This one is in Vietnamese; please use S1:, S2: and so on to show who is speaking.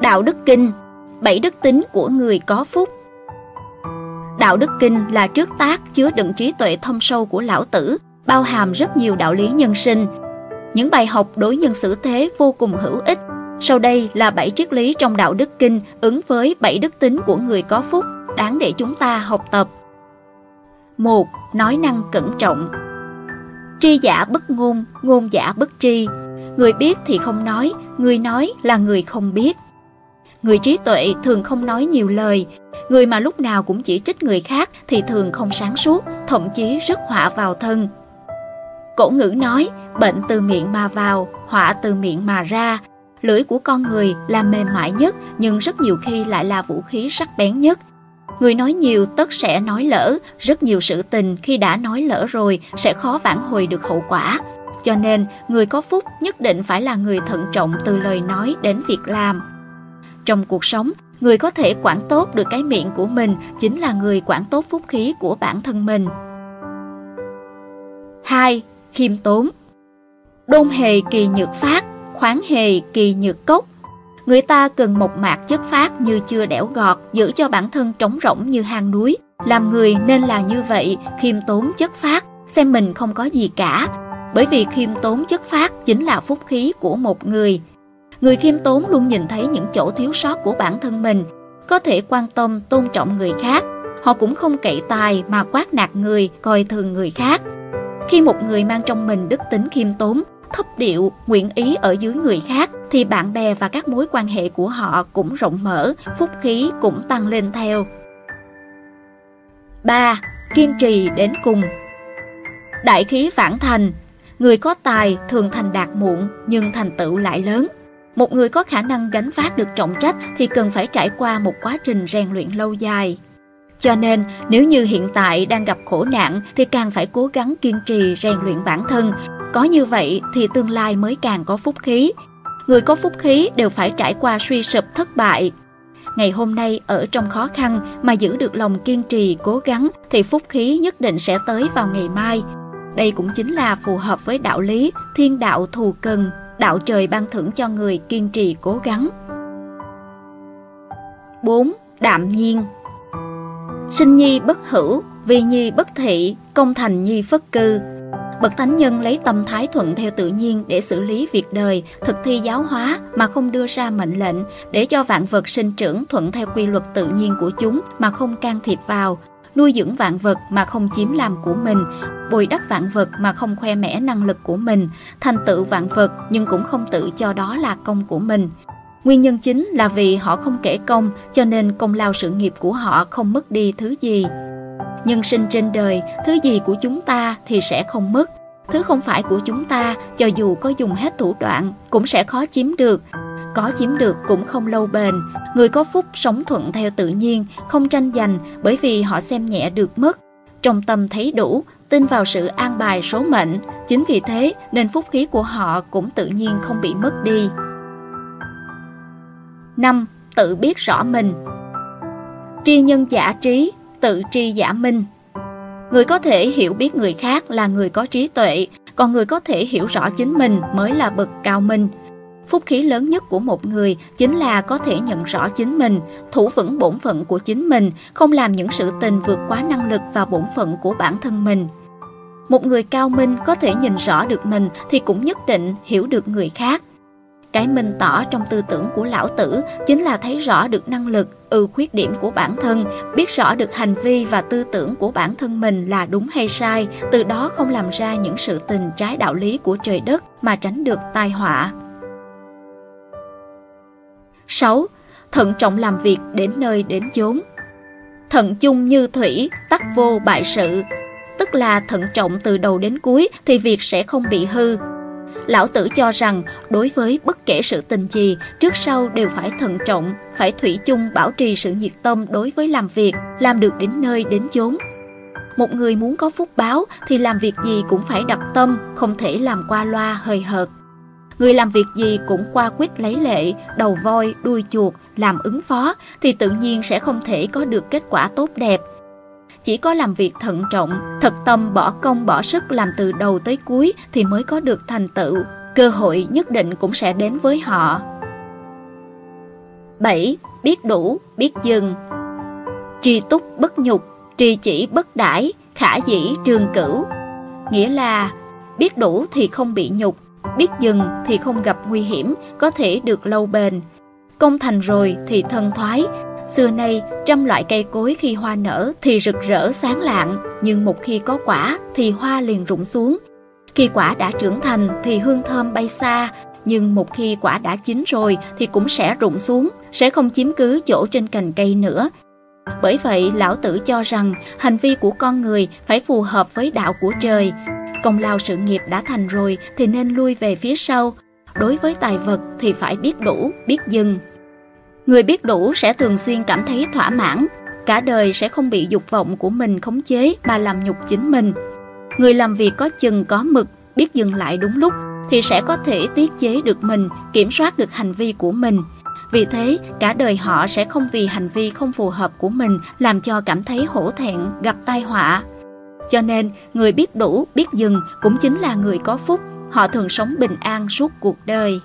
S1: Đạo đức kinh, bảy đức tính của người có phúc. Đạo đức kinh là trước tác chứa đựng trí tuệ thâm sâu của lão tử, bao hàm rất nhiều đạo lý nhân sinh. Những bài học đối nhân xử thế vô cùng hữu ích. Sau đây là bảy triết lý trong đạo đức kinh ứng với bảy đức tính của người có phúc, đáng để chúng ta học tập. 1. Nói năng cẩn trọng Tri giả bất ngôn, ngôn giả bất tri. Người biết thì không nói, người nói là người không biết. Người trí tuệ thường không nói nhiều lời, người mà lúc nào cũng chỉ trích người khác thì thường không sáng suốt, thậm chí rất họa vào thân. Cổ ngữ nói, bệnh từ miệng mà vào, họa từ miệng mà ra. Lưỡi của con người là mềm mại nhất nhưng rất nhiều khi lại là vũ khí sắc bén nhất. Người nói nhiều tất sẽ nói lỡ, rất nhiều sự tình khi đã nói lỡ rồi sẽ khó vãn hồi được hậu quả. Cho nên, người có phúc nhất định phải là người thận trọng từ lời nói đến việc làm. Trong cuộc sống, người có thể quản tốt được cái miệng của mình chính là người quản tốt phúc khí của bản thân mình. 2. Khiêm tốn Đôn hề kỳ nhược phát, khoáng hề kỳ nhược cốc. Người ta cần một mạc chất phát như chưa đẽo gọt, giữ cho bản thân trống rỗng như hang núi. Làm người nên là như vậy, khiêm tốn chất phát, xem mình không có gì cả. Bởi vì khiêm tốn chất phát chính là phúc khí của một người. Người khiêm tốn luôn nhìn thấy những chỗ thiếu sót của bản thân mình, có thể quan tâm, tôn trọng người khác. Họ cũng không cậy tài mà quát nạt người, coi thường người khác. Khi một người mang trong mình đức tính khiêm tốn, thấp điệu, nguyện ý ở dưới người khác, thì bạn bè và các mối quan hệ của họ cũng rộng mở, phúc khí cũng tăng lên theo. 3. Kiên trì đến cùng Đại khí phản thành Người có tài thường thành đạt muộn nhưng thành tựu lại lớn. Một người có khả năng gánh vác được trọng trách thì cần phải trải qua một quá trình rèn luyện lâu dài. Cho nên, nếu như hiện tại đang gặp khổ nạn thì càng phải cố gắng kiên trì rèn luyện bản thân. Có như vậy thì tương lai mới càng có phúc khí. Người có phúc khí đều phải trải qua suy sụp thất bại. Ngày hôm nay ở trong khó khăn mà giữ được lòng kiên trì cố gắng thì phúc khí nhất định sẽ tới vào ngày mai. Đây cũng chính là phù hợp với đạo lý thiên đạo thù cần, đạo trời ban thưởng cho người kiên trì cố gắng. 4. Đạm nhiên Sinh nhi bất hữu, vi nhi bất thị, công thành nhi phất cư. Bậc thánh nhân lấy tâm thái thuận theo tự nhiên để xử lý việc đời, thực thi giáo hóa mà không đưa ra mệnh lệnh, để cho vạn vật sinh trưởng thuận theo quy luật tự nhiên của chúng mà không can thiệp vào, nuôi dưỡng vạn vật mà không chiếm làm của mình, bồi đắp vạn vật mà không khoe mẽ năng lực của mình, thành tựu vạn vật nhưng cũng không tự cho đó là công của mình. Nguyên nhân chính là vì họ không kể công cho nên công lao sự nghiệp của họ không mất đi thứ gì. Nhân sinh trên đời, thứ gì của chúng ta thì sẽ không mất. Thứ không phải của chúng ta, cho dù có dùng hết thủ đoạn, cũng sẽ khó chiếm được. Có chiếm được cũng không lâu bền. Người có phúc sống thuận theo tự nhiên, không tranh giành bởi vì họ xem nhẹ được mất. Trong tâm thấy đủ, tin vào sự an bài số mệnh. Chính vì thế nên phúc khí của họ cũng tự nhiên không bị mất đi. 5. Tự biết rõ mình Tri nhân giả trí, tự tri giả minh Người có thể hiểu biết người khác là người có trí tuệ, còn người có thể hiểu rõ chính mình mới là bậc cao minh. Phúc khí lớn nhất của một người chính là có thể nhận rõ chính mình, thủ vững bổn phận của chính mình, không làm những sự tình vượt quá năng lực và bổn phận của bản thân mình. Một người cao minh có thể nhìn rõ được mình thì cũng nhất định hiểu được người khác. Cái minh tỏ trong tư tưởng của lão tử chính là thấy rõ được năng lực, ưu khuyết điểm của bản thân, biết rõ được hành vi và tư tưởng của bản thân mình là đúng hay sai, từ đó không làm ra những sự tình trái đạo lý của trời đất mà tránh được tai họa. 6. Thận trọng làm việc đến nơi đến chốn Thận chung như thủy, tắc vô bại sự Tức là thận trọng từ đầu đến cuối thì việc sẽ không bị hư, Lão Tử cho rằng đối với bất kể sự tình gì, trước sau đều phải thận trọng, phải thủy chung bảo trì sự nhiệt tâm đối với làm việc, làm được đến nơi đến chốn. Một người muốn có phúc báo thì làm việc gì cũng phải đặt tâm, không thể làm qua loa hời hợt. Người làm việc gì cũng qua quyết lấy lệ, đầu voi, đuôi chuột, làm ứng phó thì tự nhiên sẽ không thể có được kết quả tốt đẹp. Chỉ có làm việc thận trọng, thật tâm bỏ công bỏ sức làm từ đầu tới cuối thì mới có được thành tựu. Cơ hội nhất định cũng sẽ đến với họ. 7. Biết đủ, biết dừng. Tri túc bất nhục, tri chỉ bất đãi, khả dĩ trường cửu. Nghĩa là biết đủ thì không bị nhục, biết dừng thì không gặp nguy hiểm, có thể được lâu bền. Công thành rồi thì thân thoái. Xưa nay, trăm loại cây cối khi hoa nở thì rực rỡ sáng lạng, nhưng một khi có quả thì hoa liền rụng xuống. Khi quả đã trưởng thành thì hương thơm bay xa, nhưng một khi quả đã chín rồi thì cũng sẽ rụng xuống, sẽ không chiếm cứ chỗ trên cành cây nữa. Bởi vậy, lão tử cho rằng hành vi của con người phải phù hợp với đạo của trời. Công lao sự nghiệp đã thành rồi thì nên lui về phía sau. Đối với tài vật thì phải biết đủ, biết dừng. Người biết đủ sẽ thường xuyên cảm thấy thỏa mãn, cả đời sẽ không bị dục vọng của mình khống chế mà làm nhục chính mình. Người làm việc có chừng có mực, biết dừng lại đúng lúc thì sẽ có thể tiết chế được mình, kiểm soát được hành vi của mình. Vì thế, cả đời họ sẽ không vì hành vi không phù hợp của mình làm cho cảm thấy hổ thẹn, gặp tai họa. Cho nên, người biết đủ, biết dừng cũng chính là người có phúc. Họ thường sống bình an suốt cuộc đời.